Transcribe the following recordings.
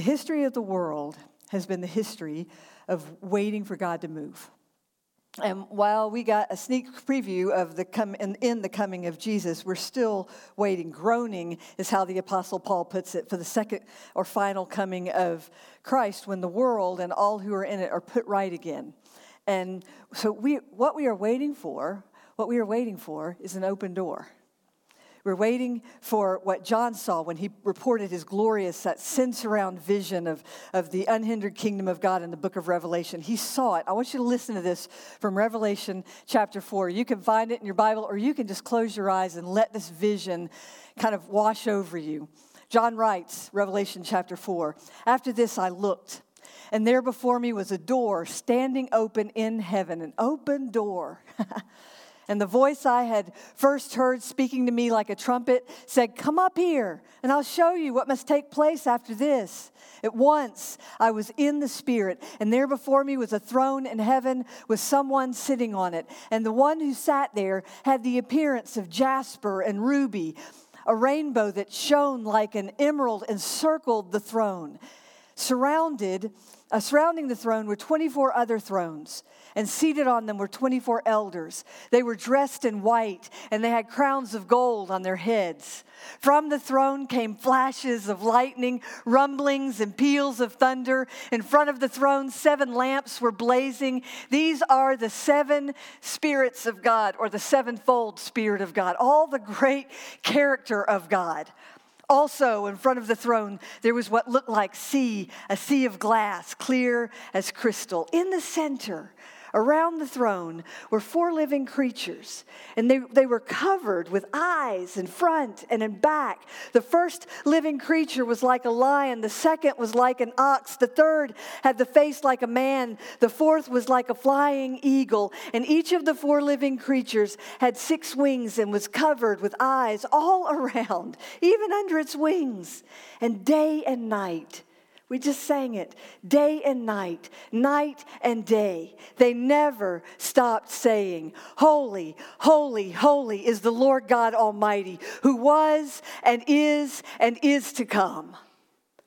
The history of the world has been the history of waiting for God to move. And while we got a sneak preview of the come in, in, the coming of Jesus, we're still waiting. Groaning is how the Apostle Paul puts it for the second or final coming of Christ when the world and all who are in it are put right again. And so we what we are waiting for, what we are waiting for is an open door. We're waiting for what John saw when he reported his glorious, that sense around vision of, of the unhindered kingdom of God in the book of Revelation. He saw it. I want you to listen to this from Revelation chapter 4. You can find it in your Bible, or you can just close your eyes and let this vision kind of wash over you. John writes, Revelation chapter 4 After this I looked, and there before me was a door standing open in heaven, an open door. And the voice I had first heard speaking to me like a trumpet said, Come up here, and I'll show you what must take place after this. At once I was in the Spirit, and there before me was a throne in heaven with someone sitting on it. And the one who sat there had the appearance of jasper and ruby. A rainbow that shone like an emerald encircled the throne. Surrounded, uh, surrounding the throne were 24 other thrones and seated on them were 24 elders. They were dressed in white, and they had crowns of gold on their heads. From the throne came flashes of lightning, rumblings, and peals of thunder. In front of the throne, seven lamps were blazing. These are the seven spirits of God, or the sevenfold Spirit of God, all the great character of God. Also, in front of the throne, there was what looked like sea, a sea of glass, clear as crystal. In the center, Around the throne were four living creatures, and they, they were covered with eyes in front and in back. The first living creature was like a lion, the second was like an ox, the third had the face like a man, the fourth was like a flying eagle, and each of the four living creatures had six wings and was covered with eyes all around, even under its wings. And day and night, we just sang it day and night, night and day. They never stopped saying, Holy, holy, holy is the Lord God Almighty, who was and is and is to come.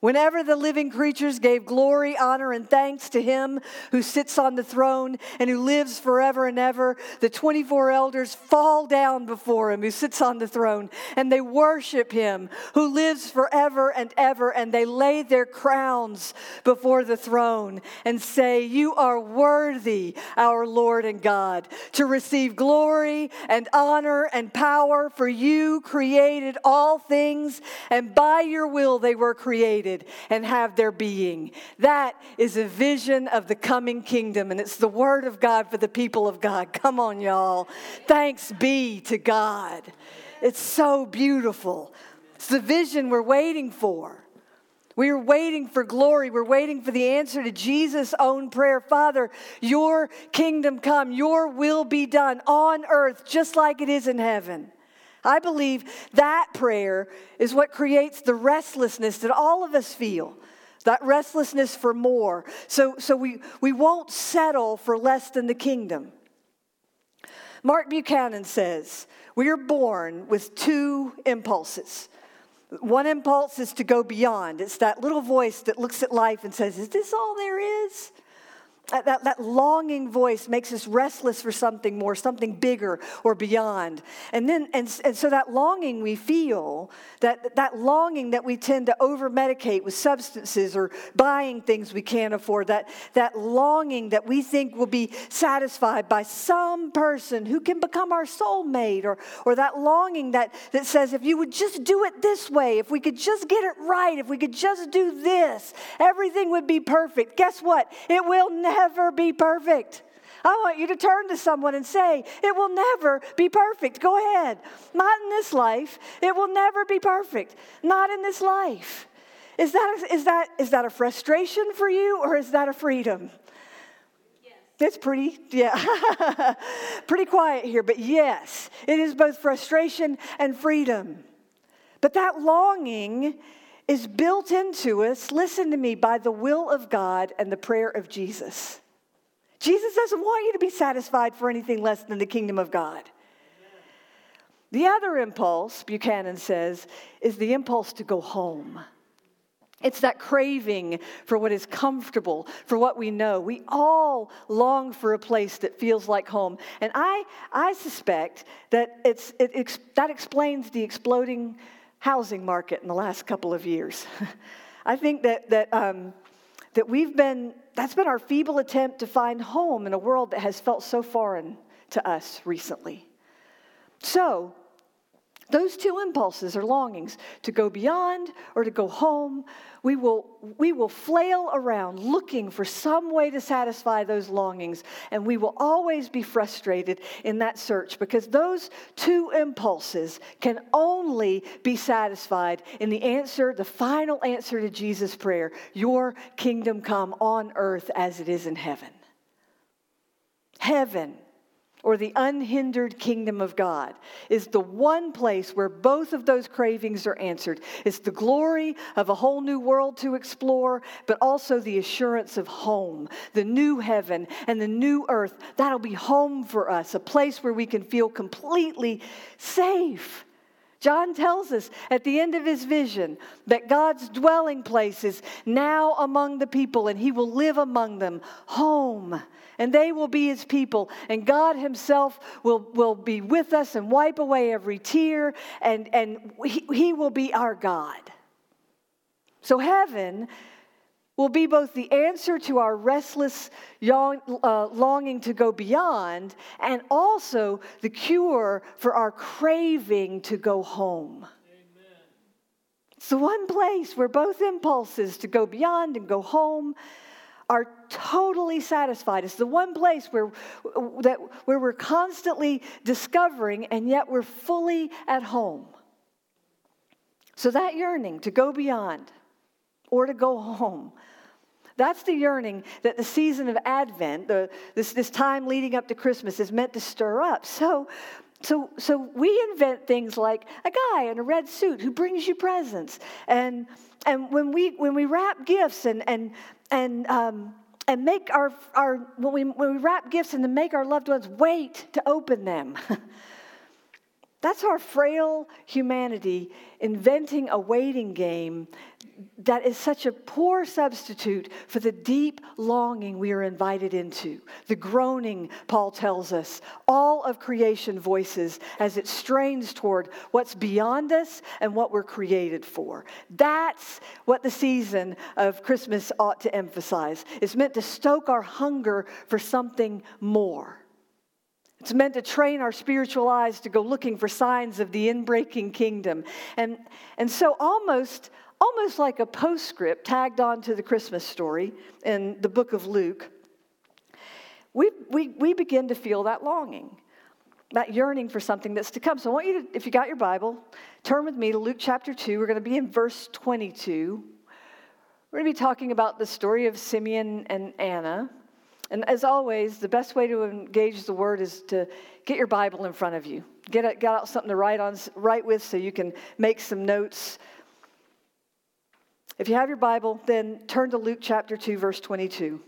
Whenever the living creatures gave glory, honor, and thanks to him who sits on the throne and who lives forever and ever, the 24 elders fall down before him who sits on the throne and they worship him who lives forever and ever. And they lay their crowns before the throne and say, You are worthy, our Lord and God, to receive glory and honor and power, for you created all things, and by your will they were created created and have their being. That is a vision of the coming kingdom, and it's the word of God for the people of God. Come on, y'all. Thanks be to God. It's so beautiful. It's the vision we're waiting for. We're waiting for glory. We're waiting for the answer to Jesus' own prayer Father, your kingdom come, your will be done on earth just like it is in heaven. I believe that prayer is what creates the restlessness that all of us feel. That restlessness for more. So, so we, we won't settle for less than the kingdom. Mark Buchanan says, We are born with two impulses. One impulse is to go beyond. It's that little voice that looks at life and says, Is this all there is? That, that longing voice makes us restless for something more, something bigger or beyond. And then, and, and so that longing we feel, that, that longing that we tend to over medicate with substances or buying things we can't afford, that, that longing that we think will be satisfied by some person who can become our soulmate, or, or that longing that, that says, if you would just do it this way, if we could just get it right, if we could just do this, everything would be perfect. Guess what? It will never never be perfect. I want you to turn to someone and say, It will never be perfect. Go ahead. Not in this life. It will never be perfect. Not in this life. Is that, is, that, is that a frustration for you or is that a freedom? Yes. It's pretty, yeah, pretty quiet here, but yes, it is both frustration and freedom. But that longing is built into us, listen to me, by the will of God and the prayer of Jesus. Jesus doesn't want you to be satisfied for anything less than the kingdom of God. The other impulse, Buchanan says, is the impulse to go home. It's that craving for what is comfortable, for what we know. We all long for a place that feels like home. And I, I suspect that it's, it, that explains the exploding housing market in the last couple of years. I think that, that, um, that we've been, that's been our feeble attempt to find home in a world that has felt so foreign to us recently. So, those two impulses are longings to go beyond or to go home. We will, we will flail around looking for some way to satisfy those longings, and we will always be frustrated in that search because those two impulses can only be satisfied in the answer, the final answer to Jesus' prayer Your kingdom come on earth as it is in heaven. Heaven or the unhindered kingdom of God is the one place where both of those cravings are answered. It's the glory of a whole new world to explore, but also the assurance of home, the new heaven and the new earth. That'll be home for us, a place where we can feel completely safe. John tells us at the end of his vision that God's dwelling place is now among the people and he will live among them, home and they will be his people. And God himself will, will be with us and wipe away every tear, and, and he, he will be our God. So, heaven will be both the answer to our restless uh, longing to go beyond and also the cure for our craving to go home. It's the one place where both impulses to go beyond and go home are totally satisfied. It's the one place where, that, where we're constantly discovering and yet we're fully at home. So, that yearning to go beyond or to go home, that's the yearning that the season of Advent, the, this, this time leading up to Christmas, is meant to stir up. So, so, so we invent things like a guy in a red suit who brings you presents. And, and when, we, when we wrap gifts and, and, and, um, and make our, our when, we, when we wrap gifts and then make our loved ones wait to open them. That's our frail humanity inventing a waiting game that is such a poor substitute for the deep longing we are invited into. The groaning, Paul tells us, all of creation voices as it strains toward what's beyond us and what we're created for. That's what the season of Christmas ought to emphasize. It's meant to stoke our hunger for something more. It's meant to train our spiritual eyes to go looking for signs of the inbreaking kingdom. And, and so, almost almost like a postscript tagged on to the Christmas story in the book of Luke, we, we, we begin to feel that longing, that yearning for something that's to come. So I want you to, if you got your Bible, turn with me to Luke chapter 2. We're going to be in verse 22. We're going to be talking about the story of Simeon and Anna. And as always, the best way to engage the word is to get your Bible in front of you. Get, a, get out something to write on, write with, so you can make some notes if you have your Bible, then turn to Luke chapter 2, verse 22.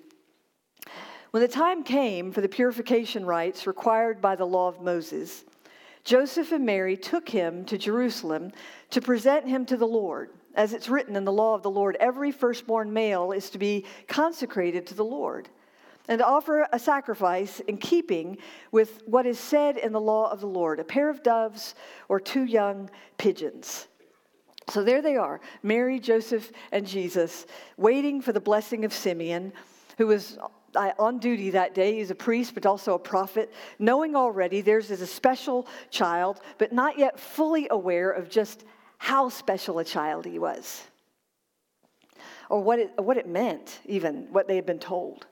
When the time came for the purification rites required by the law of Moses, Joseph and Mary took him to Jerusalem to present him to the Lord. As it's written in the law of the Lord, every firstborn male is to be consecrated to the Lord and offer a sacrifice in keeping with what is said in the law of the Lord a pair of doves or two young pigeons. So there they are, Mary, Joseph, and Jesus, waiting for the blessing of Simeon, who was uh, on duty that day. He's a priest, but also a prophet, knowing already theirs is a special child, but not yet fully aware of just how special a child he was, or what it, what it meant, even what they had been told.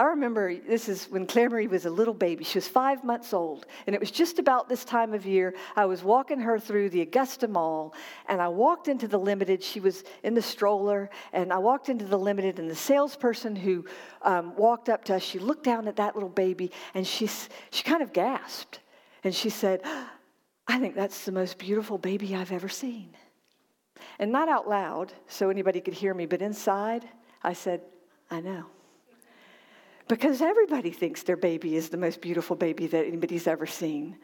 I remember this is when Claire Marie was a little baby. She was five months old, and it was just about this time of year. I was walking her through the Augusta Mall, and I walked into the Limited. She was in the stroller, and I walked into the Limited, and the salesperson who um, walked up to us, she looked down at that little baby, and she, she kind of gasped. And she said, I think that's the most beautiful baby I've ever seen. And not out loud, so anybody could hear me, but inside, I said, I know. Because everybody thinks their baby is the most beautiful baby that anybody's ever seen.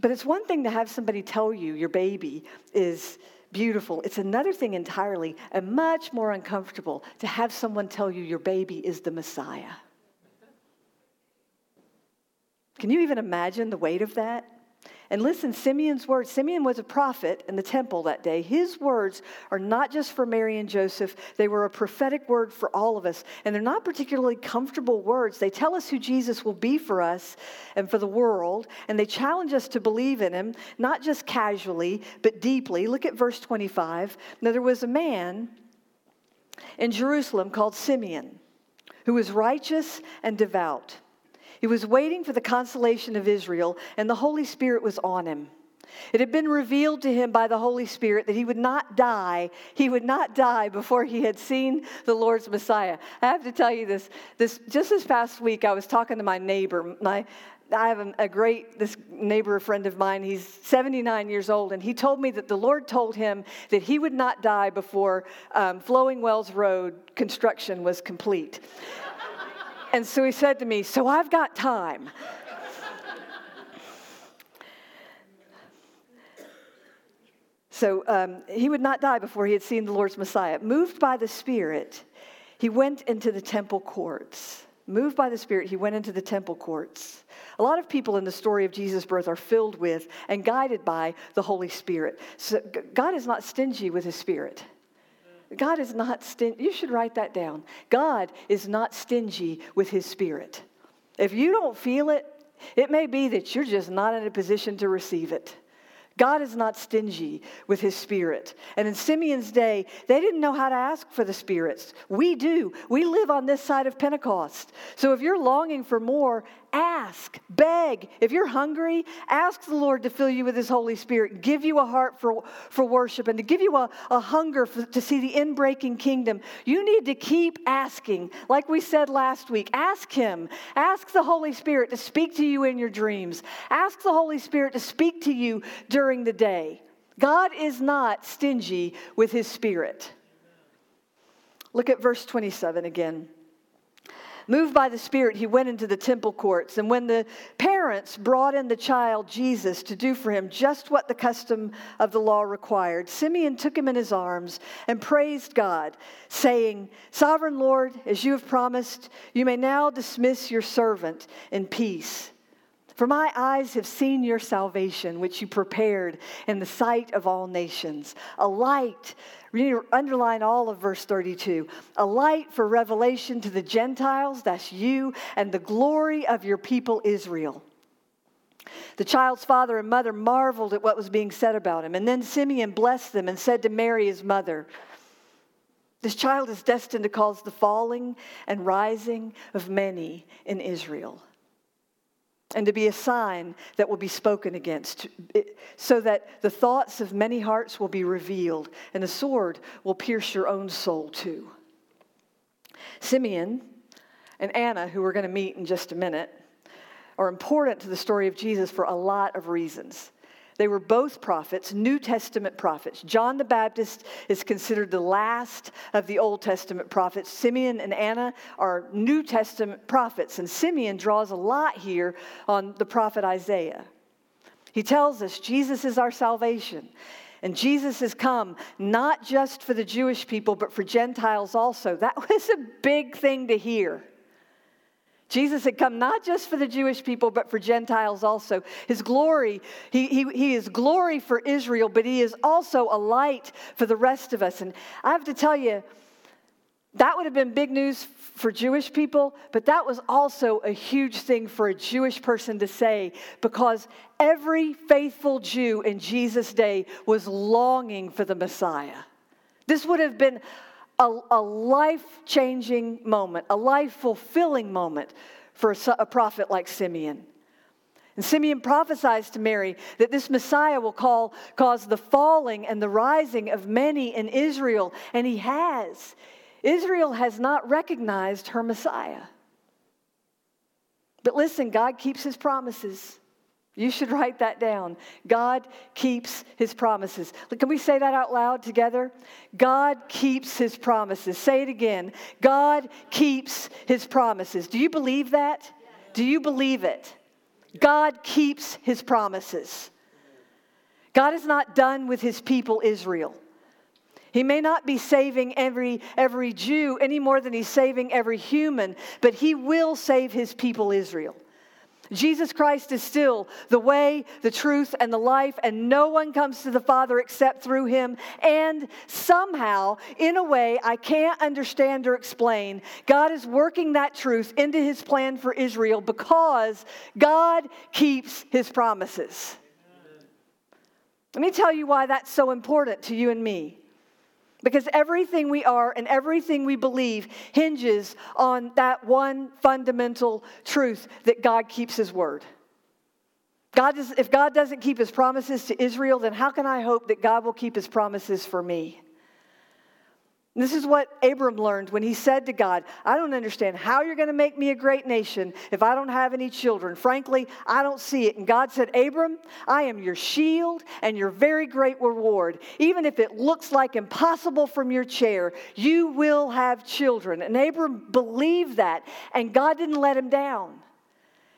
But it's one thing to have somebody tell you your baby is beautiful. It's another thing entirely, and much more uncomfortable, to have someone tell you your baby is the Messiah. Can you even imagine the weight of that? And listen, Simeon's words, Simeon was a prophet in the temple that day. His words are not just for Mary and Joseph, they were a prophetic word for all of us. And they're not particularly comfortable words. They tell us who Jesus will be for us and for the world, and they challenge us to believe in him, not just casually, but deeply. Look at verse 25. Now, there was a man in Jerusalem called Simeon who was righteous and devout. He was waiting for the consolation of Israel, and the Holy Spirit was on him. It had been revealed to him by the Holy Spirit that he would not die. He would not die before he had seen the Lord's Messiah. I have to tell you this. This just this past week, I was talking to my neighbor. My I have a, a great this neighbor, a friend of mine. He's 79 years old, and he told me that the Lord told him that he would not die before um, Flowing Wells Road construction was complete. And so he said to me, So I've got time. so um, he would not die before he had seen the Lord's Messiah. Moved by the Spirit, he went into the temple courts. Moved by the Spirit, he went into the temple courts. A lot of people in the story of Jesus' birth are filled with and guided by the Holy Spirit. So God is not stingy with his Spirit. God is not stingy. You should write that down. God is not stingy with his spirit. If you don't feel it, it may be that you're just not in a position to receive it. God is not stingy with his spirit. And in Simeon's day, they didn't know how to ask for the spirits. We do. We live on this side of Pentecost. So if you're longing for more, ask, beg. If you're hungry, ask the Lord to fill you with his Holy Spirit, give you a heart for, for worship, and to give you a, a hunger for, to see the inbreaking kingdom. You need to keep asking. Like we said last week, ask him. Ask the Holy Spirit to speak to you in your dreams. Ask the Holy Spirit to speak to you during during the day. God is not stingy with his spirit. Look at verse 27 again. Moved by the Spirit, he went into the temple courts. And when the parents brought in the child Jesus to do for him just what the custom of the law required, Simeon took him in his arms and praised God, saying, Sovereign Lord, as you have promised, you may now dismiss your servant in peace. For my eyes have seen your salvation, which you prepared in the sight of all nations. A light, underline all of verse 32, a light for revelation to the Gentiles, that's you, and the glory of your people Israel. The child's father and mother marveled at what was being said about him. And then Simeon blessed them and said to Mary, his mother, This child is destined to cause the falling and rising of many in Israel and to be a sign that will be spoken against, so that the thoughts of many hearts will be revealed, and the sword will pierce your own soul too. Simeon and Anna, who we're going to meet in just a minute, are important to the story of Jesus for a lot of reasons. They were both prophets, New Testament prophets. John the Baptist is considered the last of the Old Testament prophets. Simeon and Anna are New Testament prophets, and Simeon draws a lot here on the prophet Isaiah. He tells us Jesus is our salvation. And Jesus has come not just for the Jewish people, but for Gentiles also. That was a big thing to hear. Jesus had come not just for the Jewish people, but for Gentiles also. His glory, he, he, he is glory for Israel, but he is also a light for the rest of us. And I have to tell you, that would have been big news for Jewish people, but that was also a huge thing for a Jewish person to say because every faithful Jew in Jesus' day was longing for the Messiah. This would have been a, a life changing moment, a life fulfilling moment for a, a prophet like Simeon. And Simeon prophesies to Mary that this Messiah will call, cause the falling and the rising of many in Israel, and he has. Israel has not recognized her Messiah. But listen, God keeps his promises. You should write that down. God keeps his promises. Can we say that out loud together? God keeps his promises. Say it again. God keeps his promises. Do you believe that? Do you believe it? God keeps his promises. God is not done with his people, Israel. He may not be saving every, every Jew any more than he's saving every human, but he will save his people, Israel. Jesus Christ is still the way, the truth, and the life, and no one comes to the Father except through him. And somehow, in a way I can't understand or explain, God is working that truth into his plan for Israel because God keeps his promises. Let me tell you why that's so important to you and me. Because everything we are and everything we believe hinges on that one fundamental truth that God keeps His word. God does, if God doesn't keep His promises to Israel, then how can I hope that God will keep His promises for me? This is what Abram learned when he said to God, I don't understand how you're going to make me a great nation if I don't have any children. Frankly, I don't see it. And God said, Abram, I am your shield and your very great reward. Even if it looks like impossible from your chair, you will have children. And Abram believed that, and God didn't let him down.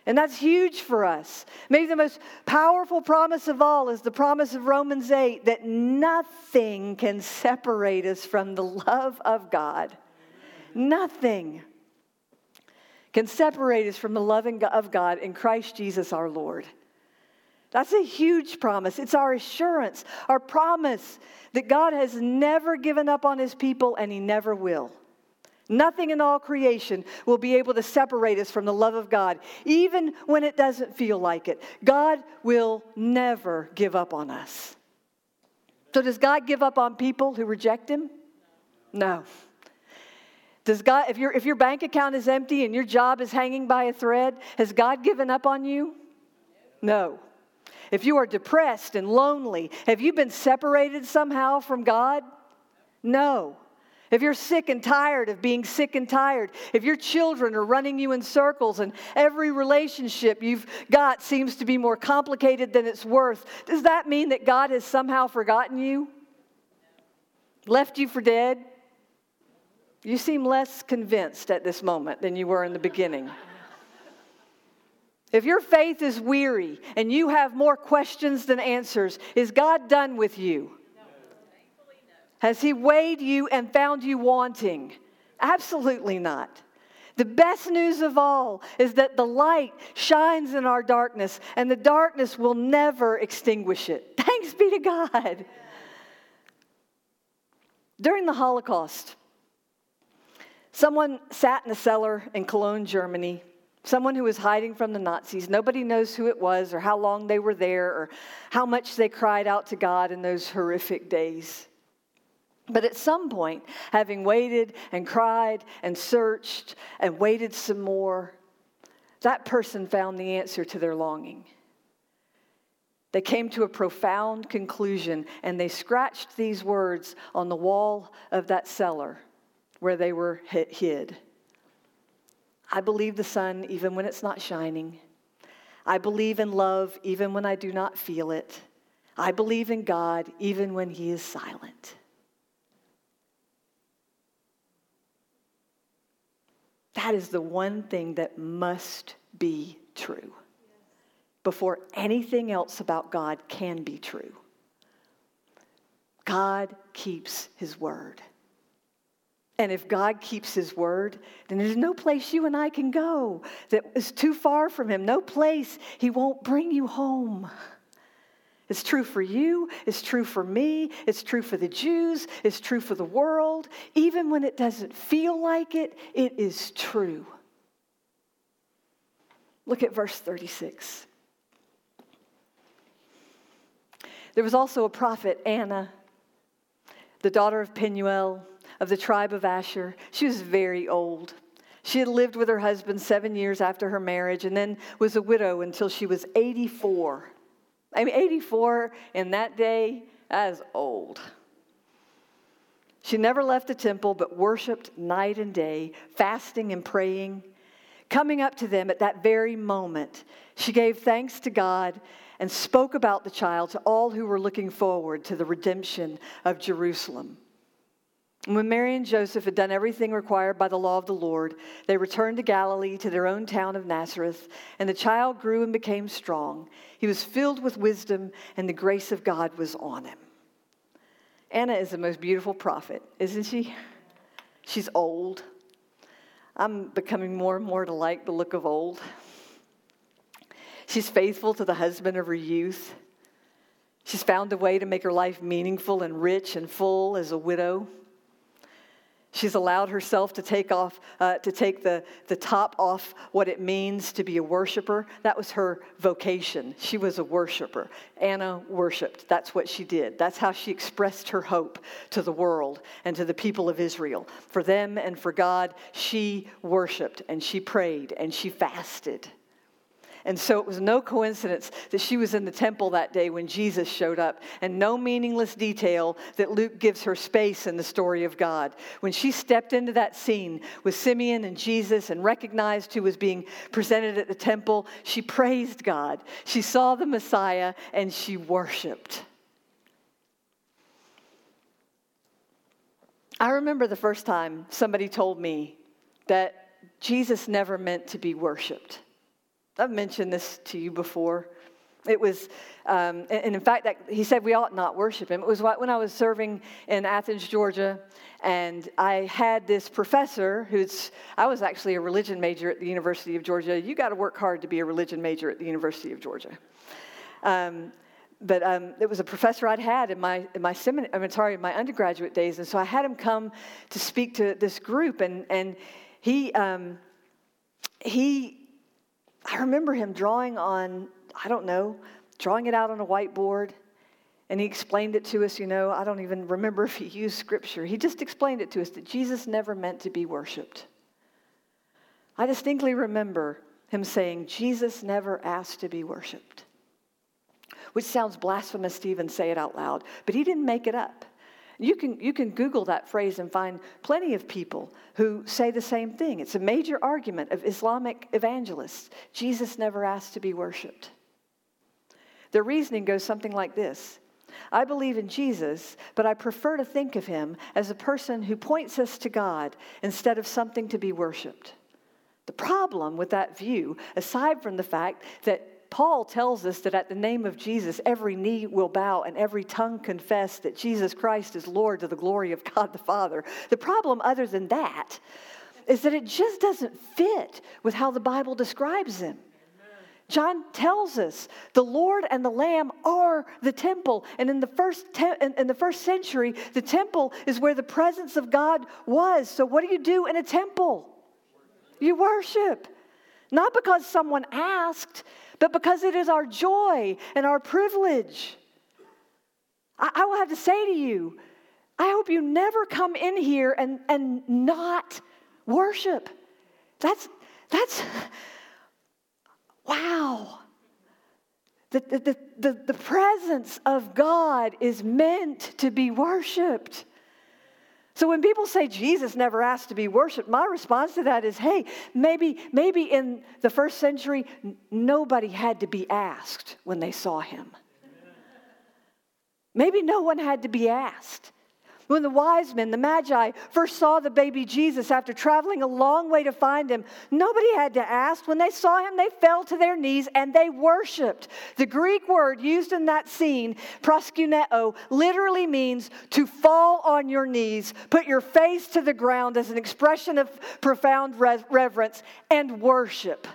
And that's huge for us. Maybe the most powerful promise of all is the promise of Romans 8 that nothing can separate us from the love of God. Nothing can separate us from the love of God in Christ Jesus our Lord. That's a huge promise. It's our assurance, our promise that God has never given up on his people and he never will. Nothing in all creation will be able to separate us from the love of God, even when it doesn't feel like it. God will never give up on us. So, does God give up on people who reject Him? No. Does God, if, your if your bank account is empty and your job is hanging by a thread, has God given up on you? No. If you are depressed and lonely, have you been separated somehow from God? No. If you're sick and tired of being sick and tired, if your children are running you in circles and every relationship you've got seems to be more complicated than it's worth, does that mean that God has somehow forgotten you? Left you for dead? You seem less convinced at this moment than you were in the beginning. If your faith is weary and you have more questions than answers, is God done with you? Has he weighed you and found you wanting? Absolutely not. The best news of all is that the light shines in our darkness, and the darkness will never extinguish it. Thanks be to God. During the Holocaust, someone sat in a cellar in Cologne, Germany. Someone who was hiding from the Nazis. Nobody knows who it was, or how long they were there, or how much they cried out to God in those horrific days. But at some point, having waited and cried and searched and waited some more, that person found the answer to their longing. They came to a profound conclusion and they scratched these words on the wall of that cellar where they were hid. I believe the sun even when it's not shining. I believe in love even when I do not feel it. I believe in God even when He is silent. That is the one thing that must be true before anything else about God can be true. God keeps his word. And if God keeps his word, then there's no place you and I can go that is too far from him, no place he won't bring you home. It's true for you, it's true for me, it's true for the Jews, it's true for the world. Even when it doesn't feel like it, it is true. Look at verse 36. There was also a prophet, Anna, the daughter of Penuel of the tribe of Asher. She was very old. She had lived with her husband seven years after her marriage and then was a widow until she was 84. I mean, 84 in that day, that is old. She never left the temple but worshiped night and day, fasting and praying. Coming up to them at that very moment, she gave thanks to God and spoke about the child to all who were looking forward to the redemption of Jerusalem. When Mary and Joseph had done everything required by the law of the Lord, they returned to Galilee to their own town of Nazareth, and the child grew and became strong. He was filled with wisdom, and the grace of God was on him. Anna is the most beautiful prophet, isn't she? She's old. I'm becoming more and more to like the look of old. She's faithful to the husband of her youth. She's found a way to make her life meaningful and rich and full as a widow. She's allowed herself to take off, uh, to take the, the top off what it means to be a worshiper. That was her vocation. She was a worshiper. Anna worshiped. That's what she did. That's how she expressed her hope to the world and to the people of Israel. For them and for God, she worshiped and she prayed and she fasted. And so it was no coincidence that she was in the temple that day when Jesus showed up, and no meaningless detail that Luke gives her space in the story of God. When she stepped into that scene with Simeon and Jesus and recognized who was being presented at the temple, she praised God. She saw the Messiah and she worshiped. I remember the first time somebody told me that Jesus never meant to be worshiped. I've mentioned this to you before. It was, um, and in fact, that he said we ought not worship him. It was when I was serving in Athens, Georgia, and I had this professor who's, I was actually a religion major at the University of Georgia. You got to work hard to be a religion major at the University of Georgia. Um, but um, it was a professor I'd had in my in my seminary, I mean, sorry, in my undergraduate days, and so I had him come to speak to this group, and and he um, he I remember him drawing on, I don't know, drawing it out on a whiteboard. And he explained it to us, you know, I don't even remember if he used scripture. He just explained it to us that Jesus never meant to be worshiped. I distinctly remember him saying, Jesus never asked to be worshiped, which sounds blasphemous to even say it out loud, but he didn't make it up. You can, you can Google that phrase and find plenty of people who say the same thing. It's a major argument of Islamic evangelists. Jesus never asked to be worshiped. Their reasoning goes something like this I believe in Jesus, but I prefer to think of him as a person who points us to God instead of something to be worshiped. The problem with that view, aside from the fact that Paul tells us that at the name of Jesus, every knee will bow and every tongue confess that Jesus Christ is Lord to the glory of God the Father. The problem, other than that, is that it just doesn't fit with how the Bible describes him. John tells us the Lord and the Lamb are the temple. And in the, first te- in the first century, the temple is where the presence of God was. So, what do you do in a temple? You worship. Not because someone asked, but because it is our joy and our privilege. I, I will have to say to you, I hope you never come in here and, and not worship. That's, that's, wow. The, the, the, the presence of God is meant to be worshiped. So when people say Jesus never asked to be worshiped, my response to that is, hey, maybe, maybe in the first century, nobody had to be asked when they saw him. Maybe no one had to be asked. When the wise men, the magi, first saw the baby Jesus after traveling a long way to find him, nobody had to ask. When they saw him, they fell to their knees and they worshiped. The Greek word used in that scene, proskuneo, literally means to fall on your knees, put your face to the ground as an expression of profound reverence, and worship.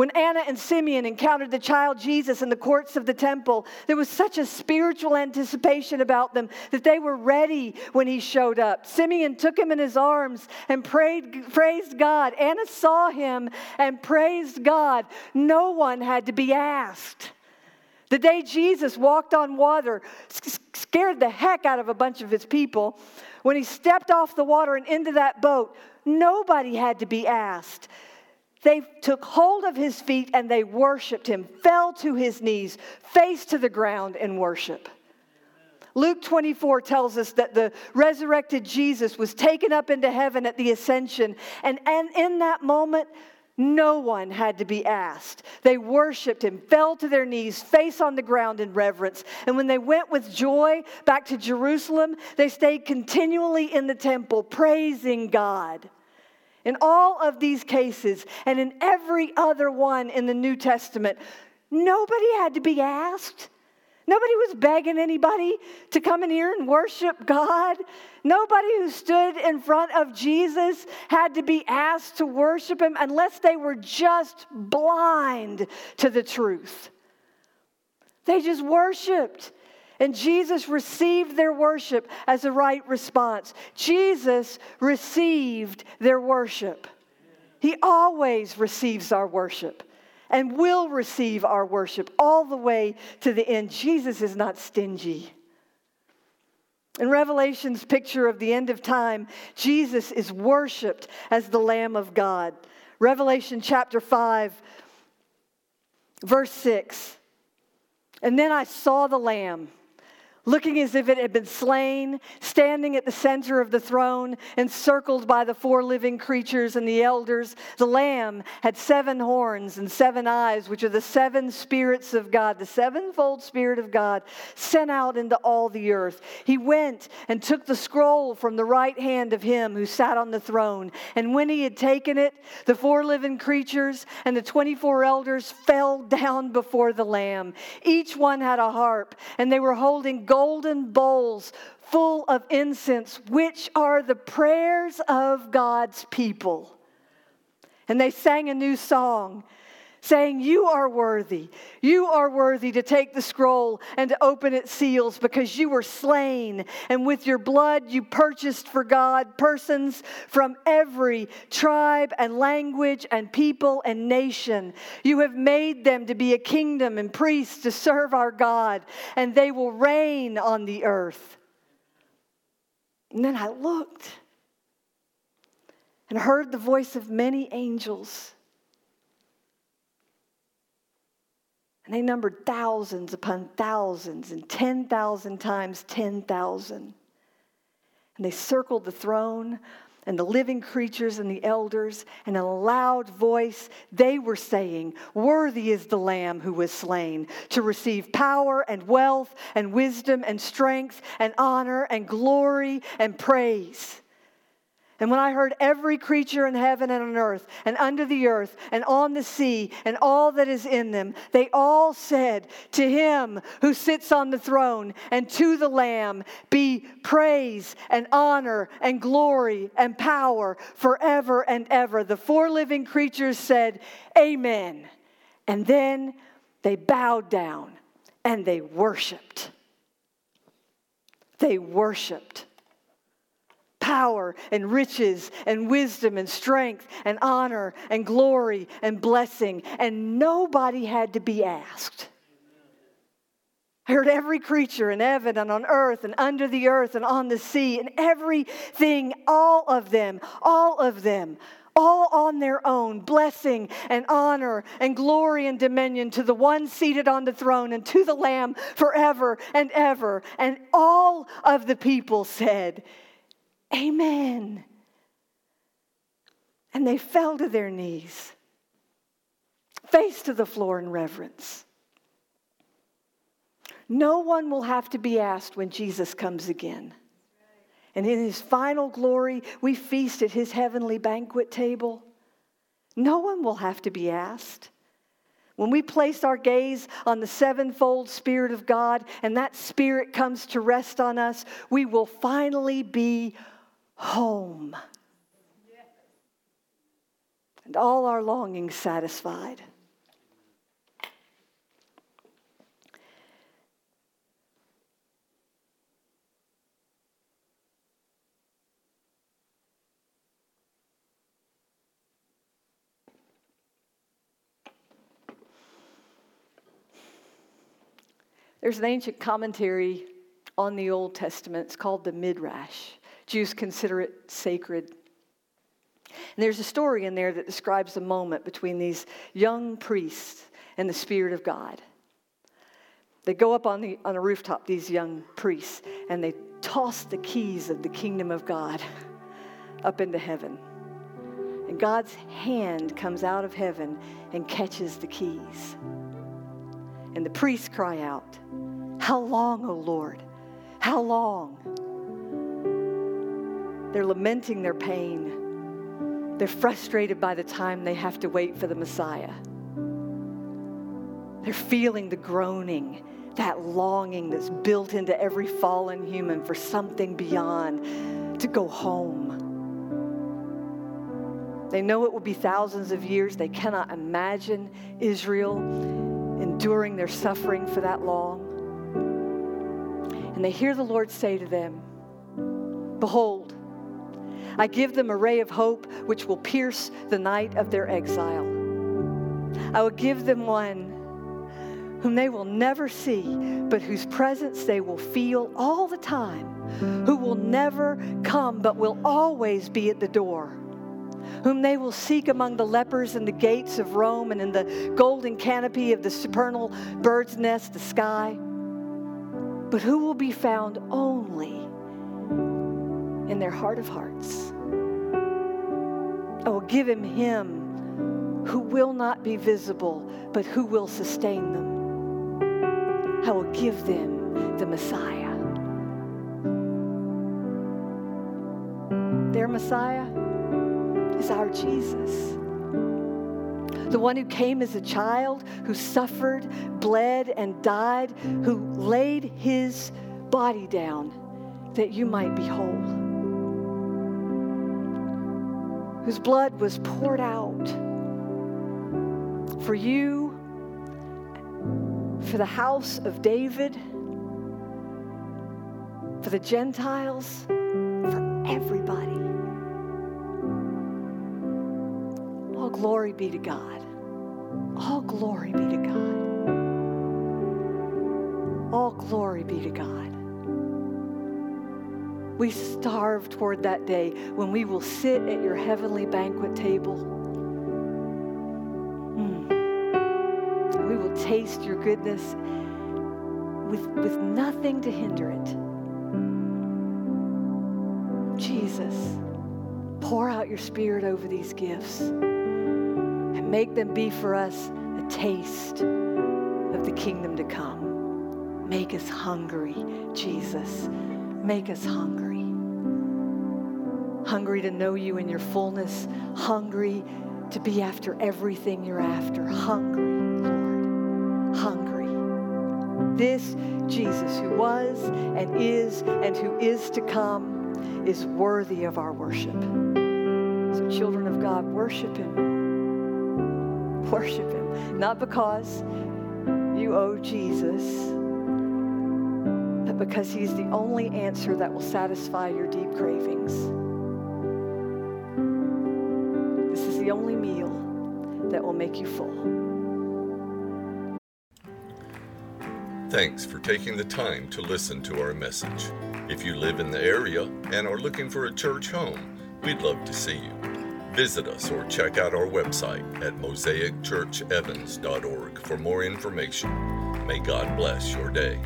When Anna and Simeon encountered the child Jesus in the courts of the temple, there was such a spiritual anticipation about them that they were ready when he showed up. Simeon took him in his arms and prayed, praised God. Anna saw him and praised God. No one had to be asked. The day Jesus walked on water scared the heck out of a bunch of his people. When he stepped off the water and into that boat, nobody had to be asked. They took hold of his feet and they worshiped him, fell to his knees, face to the ground in worship. Luke 24 tells us that the resurrected Jesus was taken up into heaven at the ascension. And, and in that moment, no one had to be asked. They worshiped him, fell to their knees, face on the ground in reverence. And when they went with joy back to Jerusalem, they stayed continually in the temple, praising God. In all of these cases, and in every other one in the New Testament, nobody had to be asked. Nobody was begging anybody to come in here and worship God. Nobody who stood in front of Jesus had to be asked to worship him unless they were just blind to the truth. They just worshiped. And Jesus received their worship as a right response. Jesus received their worship. He always receives our worship and will receive our worship all the way to the end. Jesus is not stingy. In Revelation's picture of the end of time, Jesus is worshiped as the Lamb of God. Revelation chapter 5, verse 6. And then I saw the Lamb looking as if it had been slain, standing at the center of the throne, encircled by the four living creatures and the elders. The Lamb had seven horns and seven eyes, which are the seven spirits of God, the sevenfold Spirit of God, sent out into all the earth. He went and took the scroll from the right hand of him who sat on the throne. And when he had taken it, the four living creatures and the 24 elders fell down before the Lamb. Each one had a harp, and they were holding golden bowls full of incense, which are the prayers of God's people. And they sang a new song saying, You are worthy. You are worthy to take the scroll and to open its seals because you were slain, and with your blood you purchased for God persons from every tribe and language and people and nation. You have made them to be a kingdom and priests to serve our God, and they will reign on the earth. And then I looked and heard the voice of many angels And they numbered thousands upon thousands and 10,000 times 10,000. And they circled the throne and the living creatures and the elders, and in a loud voice they were saying, Worthy is the Lamb who was slain to receive power and wealth and wisdom and strength and honor and glory and praise. And when I heard every creature in heaven and on earth and under the earth and on the sea and all that is in them, they all said, To him who sits on the throne and to the Lamb be praise and honor and glory and power forever and ever. The four living creatures said, Amen. And then they bowed down and they worshiped. They worshiped power and riches and wisdom and strength and honor and glory and blessing. And nobody had to be asked. I heard every creature in heaven and on earth and under the earth and on the sea and everything, all of them, all of them, all on their own, blessing and honor and glory and dominion to the one seated on the throne and to the Lamb forever and ever. And all of the people said, Amen. And they fell to their knees, face to the floor in reverence. No one will have to be asked when Jesus comes again. And in his final glory, we feast at his heavenly banquet table. No one will have to be asked. When we place our gaze on the sevenfold Spirit of God and that Spirit comes to rest on us, we will finally be home. And all our longings satisfied. There's an ancient commentary on the Old Testament. It's called the Midrash. Jews consider it sacred. And there's a story in there that describes the moment between these young priests and the Spirit of God. They go up on, the, on a rooftop, these young priests, and they toss the keys of the kingdom of God up into heaven. And God's hand comes out of heaven and catches the keys. And the priests cry out, How long, O Lord? How long? They're lamenting their pain. They're frustrated by the time they have to wait for the Messiah. They're feeling the groaning, that longing that's built into every fallen human for something beyond, to go home. They know it will be thousands of years. They cannot imagine Israel enduring their suffering for that long. And they hear the Lord say to them, Behold, I give them a ray of hope which will pierce the night of their exile. I will give them one whom they will never see, but whose presence they will feel all the time, who will never come, but will always be at the door, whom they will seek among the lepers in the gates of Rome and in the golden canopy of the supernal bird's nest, the sky, but who will be found only in their heart of hearts. I will give him him who will not be visible, but who will sustain them. I will give them the Messiah. Their Messiah is our Jesus. The one who came as a child, who suffered, bled, and died, who laid his body down that you might be whole, whose blood was poured out for you for the house of David, for the Gentiles, for everybody. All glory be to God. All glory be to God. All glory be to God. We starve toward that day when we will sit at your heavenly banquet table Mm. We will taste your goodness with, with nothing to hinder it. Jesus, pour out your spirit over these gifts and make them be for us a taste of the kingdom to come. Make us hungry, Jesus. Make us hungry. Hungry to know you in your fullness, hungry to be after everything you're after, hungry Lord. hungry. This Jesus, who was and is and who is to come, is worthy of our worship. So, children of God, worship Him. Worship Him. Not because you owe Jesus, but because He's the only answer that will satisfy your deep cravings. Will make you full. Thanks for taking the time to listen to our message. If you live in the area and are looking for a church home, we'd love to see you. Visit us or check out our website at mosaicchurchevans.org for more information. May God bless your day.